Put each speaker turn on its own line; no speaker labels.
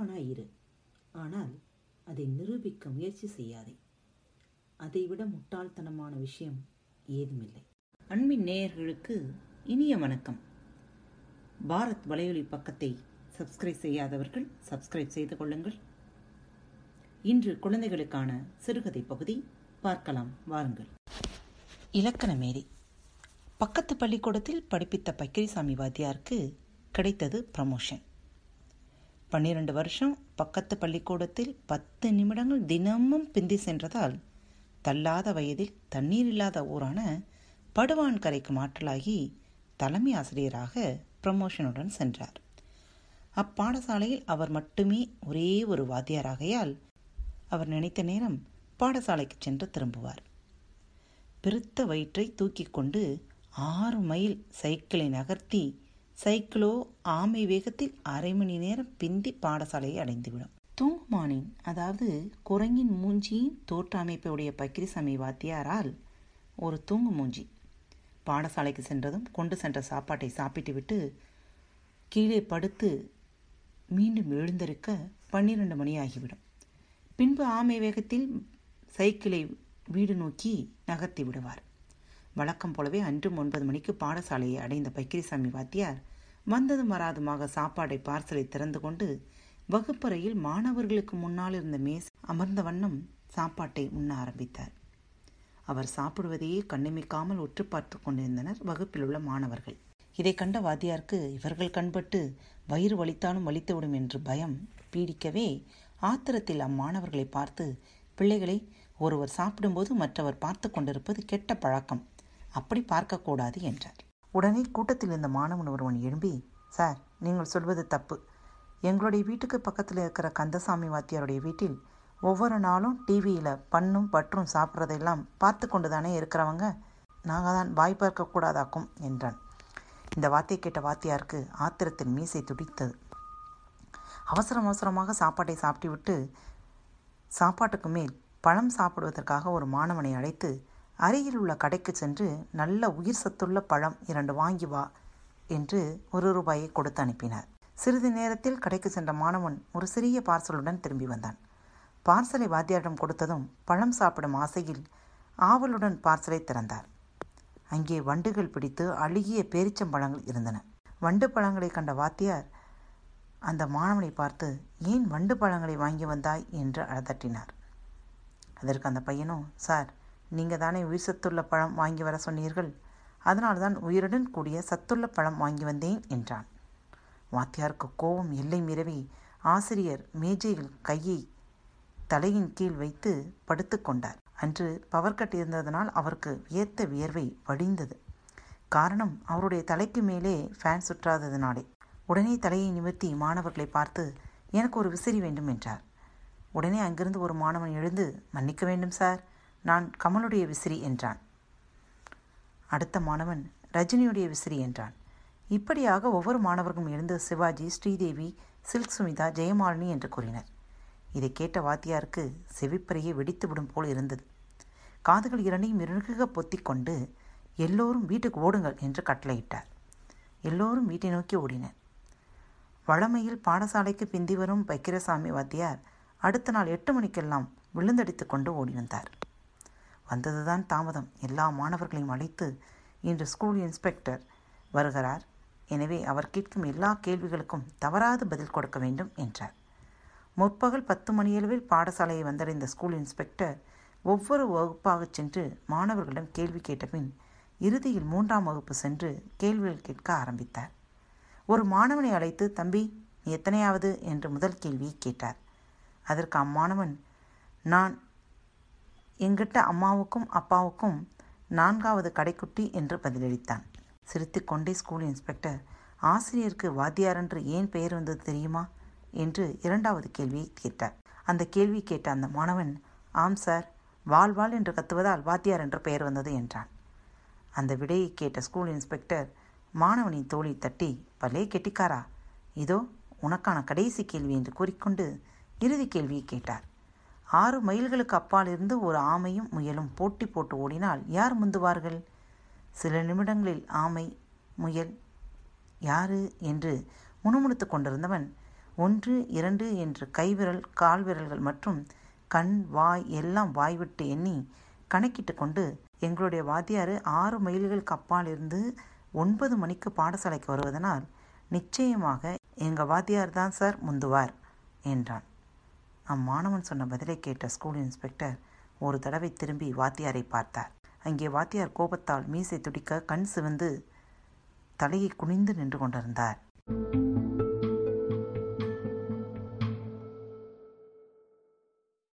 நல்லவனாய் இரு. ஆனால் அதை நிரூபிக்க முயற்சி செய்யாதே. அதைவிட முட்டாள்தனமான விஷயம் ஏதுமில்லை. அன்பின் நேயர்களுக்கு இனிய வணக்கம். பாரத் வலையொலி பக்கத்தை சப்ஸ்கிரைப் செய்யாதவர்கள் சப்ஸ்கிரைப் செய்து கொள்ளுங்கள். இன்று குழந்தைகளுக்கான சிறுகதை பகுதி பார்க்கலாம் வாருங்கள். இலக்கண மேதை. பக்கத்து பள்ளிக்கூடத்தில் படிப்பித்த பக்கிரிசாமி வாத்தியாருக்கு கிடைத்தது ப்ரமோஷன் பன்னிரண்டு வருஷம் பக்கத்து பள்ளிக்கூடத்தில் பத்து நிமிடங்கள் தினமும் பிந்தி சென்றதால் தள்ளாத வயதில் தண்ணீர் இல்லாத ஊரான படுவான்கரைக்கு மாற்றலாகி தலைமை ஆசிரியராக ப்ரமோஷனுடன் சென்றார். அப்பாடசாலையில் அவர் மட்டுமே ஒரே ஒரு வாத்தியாராகையால் அவர் நினைத்த நேரம் பாடசாலைக்கு சென்று திரும்புவார். பெருத்த வயிற்றை தூக்கி கொண்டு ஆறு மைல் சைக்கிளை நகர்த்தி சைக்கிளோ ஆமை வேகத்தில் அரை மணி நேரம் பிந்தி பாடசாலையை அடைந்துவிடும். தூங்குமானின். அதாவது குரங்கின் மூஞ்சியின் தோற்ற அமைப்புடைய பக்கிரிசாமி வாத்தியாரால் ஒரு தூங்கு மூஞ்சி. பாடசாலைக்கு சென்றதும் கொண்டு சென்ற சாப்பாட்டை சாப்பிட்டுவிட்டு கீழே படுத்து மீண்டும் எழுந்திருக்க பன்னிரண்டு மணி ஆகிவிடும். பின்பு ஆமை வேகத்தில் சைக்கிளை வீடு நோக்கி நகர்த்தி விடுவார். வழக்கம் போலவே அன்றும் ஒன்பது மணிக்கு பாடசாலையை அடைந்த பக்கிரிசாமி வாத்தியார் வந்ததும் வராதுமாக சாப்பாடை பார்சலை திறந்து கொண்டு வகுப்பறையில் மாணவர்களுக்கு முன்னால் இருந்த மேஸ் அமர்ந்த வண்ணம் சாப்பாட்டை உண்ண ஆரம்பித்தார். அவர் சாப்பிடுவதையே கண்ணிமைக்காமல் உற்று பார்த்து கொண்டிருந்தனர் வகுப்பில் உள்ள மாணவர்கள். இதை கண்ட வாத்தியாருக்கு இவர்கள் கண்பட்டு வயிறு வலித்தாலும் வலித்துவிடும் என்று பயம் பீடிக்கவே ஆத்திரத்தில் அம்மாணவர்களை பார்த்து பிள்ளைகளை ஒருவர் சாப்பிடும்போது மற்றவர் பார்த்து கொண்டிருப்பது கெட்ட பழக்கம். அப்படி பார்க்கக்கூடாது என்றார். உடனே கூட்டத்தில் இருந்த மாணவன் ஒருவன் எழும்பி சார் நீங்கள் சொல்வது தப்பு. எங்களுடைய வீட்டுக்கு பக்கத்தில் இருக்கிற கந்தசாமி வாத்தியாருடைய வீட்டில் ஒவ்வொரு நாளும் டிவியில் பண்ணும் பற்றும் சாப்பிட்றதெல்லாம் பார்த்து கொண்டு தானே இருக்கிறவங்க. நாங்கள் தான் வாய் பார்க்கக்கூடாதாக்கும் என்றான். இந்த வார்த்தை கேட்ட வாத்தியாருக்கு ஆத்திரத்தில் மீசை துடித்தது. அவசரம் அவசரமாக சாப்பாட்டை சாப்பிட்டுவிட்டு சாப்பாட்டுக்கு மேல் பழம் சாப்பிடுவதற்காக ஒரு மாணவனை அழைத்து அருகில் உள்ள கடைக்கு சென்று நல்ல உயிர் சத்துள்ள பழம் இரண்டு வாங்கி வா என்று ஒரு ரூபாயை கொடுத்து அனுப்பினார். சிறிது நேரத்தில் கடைக்கு சென்ற மாணவன் ஒரு சிறிய பார்சலுடன் திரும்பி வந்தான். பார்சலை வாத்தியாரிடம் கொடுத்ததும் பழம் சாப்பிடும் ஆசையில் ஆவலுடன் பார்சலை திறந்தார். அங்கே வண்டுகள் பிடித்து அழுகிய பேரிச்சம்பழங்கள் இருந்தன. வண்டு பழங்களை கண்ட வாத்தியார் அந்த மாணவனை பார்த்து ஏன் வண்டு பழங்களை வாங்கி வந்தாய்? என்று அதட்டினார் அதற்கு அந்த பையனும் சார் நீங்கள் தானே உயிர் சத்துள்ள பழம் வாங்கி வர சொன்னீர்கள்? அதனால்தான் உயிருடன் கூடிய சத்துள்ள பழம் வாங்கி வந்தேன் என்றான். வாத்தியாருக்கு கோபம் எல்லை மீறவே ஆசிரியர் மேஜையில் கையை தலையின் கீழ் வைத்து படுத்து கொண்டார். அன்று பவர் கட் இருந்ததனால் அவருக்கு வியத்த வியர்வை வடிந்தது. காரணம் அவருடைய தலைக்கு மேலே ஃபேன் சுற்றாததினாலே. உடனே தலையை நிமிர்த்தி மாணவர்களை பார்த்து எனக்கு ஒரு விசிறி வேண்டும் என்றார். உடனே அங்கிருந்து ஒரு மாணவன் எழுந்து மன்னிக்க வேண்டும் சார். நான் கமலுடைய விசிறி என்றான். அடுத்த மாணவன் ரஜினியுடைய விசிறி என்றான். இப்படியாக ஒவ்வொரு மாணவர்களும் எழுந்த சிவாஜி ஸ்ரீதேவி சில்க் சுமிதா ஜெயமாலினி என்று கூறினர். இதை கேட்ட வாத்தியாருக்கு செவிப்பறையை வெடித்துவிடும் போல் இருந்தது. காதுகள் இரண்டையும் இறுக பொத்திக்கொண்டு எல்லோரும் வீட்டுக்கு ஓடுங்கள் என்று கட்டளையிட்டார். எல்லோரும் வீட்டை நோக்கி ஓடினர். வழமையில் பாடசாலைக்கு பிந்தி வரும் பக்கிரசாமி வாத்தியார் அடுத்த நாள் எட்டு மணிக்கெல்லாம் விழுந்தடித்து கொண்டு ஓடி வந்தார். வந்ததுதான் தாமதம். எல்லா மாணவர்களையும் அழைத்து இன்று ஸ்கூல் இன்ஸ்பெக்டர் வருகிறார். எனவே அவர் கேட்கும் எல்லா கேள்விகளுக்கும் தவறாது பதில் கொடுக்க வேண்டும் என்றார். முற்பகல் பத்து மணியளவில் பாடசாலையை வந்தடைந்த ஸ்கூல் இன்ஸ்பெக்டர் ஒவ்வொரு வகுப்பாகச் சென்று மாணவர்களிடம் கேள்வி கேட்டபின் இறுதியில் மூன்றாம் வகுப்பு சென்று கேள்விகள் கேட்க ஆரம்பித்தார். ஒரு மாணவனை அழைத்து தம்பி நீ எத்தனையாவது? என்று முதல் கேள்வியை கேட்டார். அதற்கு அம்மாணவன் நான் எங்கிட்ட அம்மாவுக்கும் அப்பாவுக்கும் நான்காவது கடைக்குட்டி என்று பதிலளித்தான். சிரித்து கொண்டே ஸ்கூல் இன்ஸ்பெக்டர் ஆசிரியருக்கு வாத்தியார் என்று ஏன் பெயர் வந்தது தெரியுமா? என்று இரண்டாவது கேள்வியை கேட்டார். அந்த கேள்வி கேட்ட அந்த மாணவன் ஆம் சார் வால் வால் என்று கத்துவதால் வாத்தியார் என்று பெயர் வந்தது என்றான். அந்த விடையை கேட்ட ஸ்கூல் இன்ஸ்பெக்டர் மாணவனின் தோழி தட்டி பலே கெட்டிக்காரா இதோ உனக்கான கடைசி கேள்வி என்று கூறிக்கொண்டு இறுதி கேள்வியை கேட்டார். ஆறு மைல்களுக்கு அப்பால் இருந்து ஒரு ஆமையும் முயலும். போட்டி போட்டு ஓடினால் யார் முந்துவார்கள்? சில நிமிடங்களில் ஆமை முயல் யாரு என்று முணுமுணுத்து கொண்டிருந்தவன். ஒன்று இரண்டு என்று கைவிரல் கால்விரல்கள் மற்றும் கண் வாய் எல்லாம் வாய்விட்டு எண்ணி கணக்கிட்டு கொண்டு எங்களுடைய வாத்தியார் ஆறு மைல்களுக்கு அப்பால் இருந்து ஒன்பது மணிக்கு பாடசாலைக்கு வருவதனால் நிச்சயமாக எங்கள் வாத்தியார் தான் சார் முந்துவார் என்றான். அம்மாணவன் சொன்ன பதிலை கேட்ட ஸ்கூல் இன்ஸ்பெக்டர் ஒரு தடவை திரும்பி வாத்தியாரை பார்த்தார். அங்கே வாத்தியார் கோபத்தால் மீசை துடிக்க கண் சிவந்து தலையை குனிந்து நின்று கொண்டிருந்தார்.